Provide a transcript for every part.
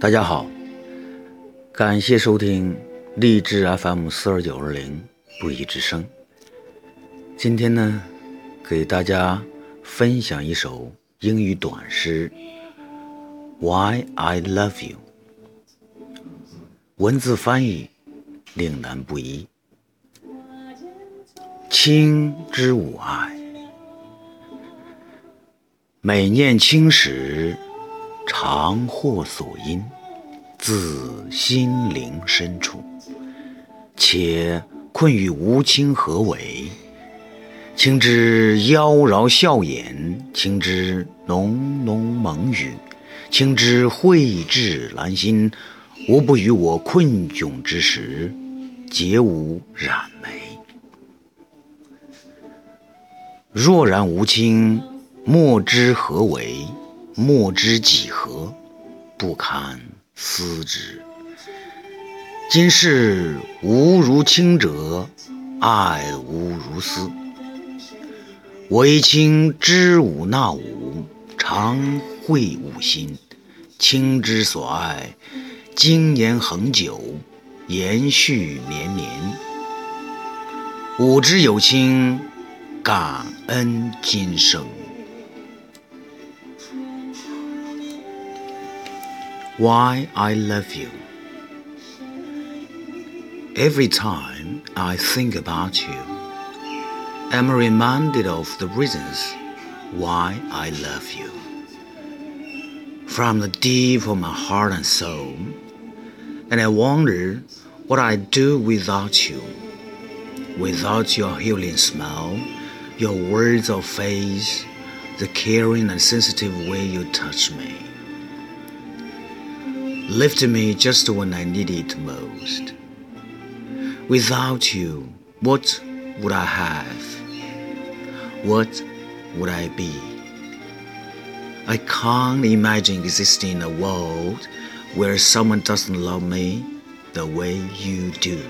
大家好，感谢收听励志 FM 四二九二零不一之声。今天呢，给大家分享一首英语短诗《Why I Love You》。文字翻译岭南不一。卿之吾爱，每念卿时。常获所因，自心灵深处。且困于无亲何为？卿之妖娆笑颜，卿之浓浓蒙语，卿之蕙质兰心，无不于我困窘之时，皆无染眉。若然无亲，莫知何为。莫知几何，不堪思之。今世无如卿者，爱无如斯。唯卿知吾纳吾，常惠吾心。卿之所爱，经年恒久，延续绵绵。吾之有卿，感恩今生。Why I Love You. Every time I think about you, I'm reminded of the reasons why I love you. From the deep of my heart and soul, and I wonder what I'd do without you. Without your healing smile, your words of faith, the caring and sensitive way you touch me lifted me just when I needed it most. Without you, what would I have? What would I be? I can't imagine existing in a world where someone doesn't love me the way you do.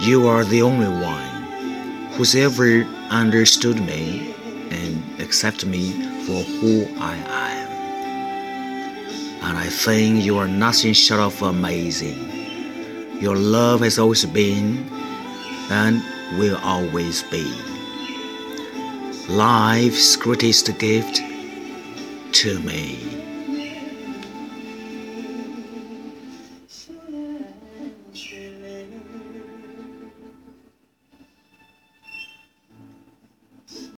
You are the only one who's ever understood me and accepted me for who I am and I think you are nothing short of amazing. Your love has always been and will always be life's greatest gift to me.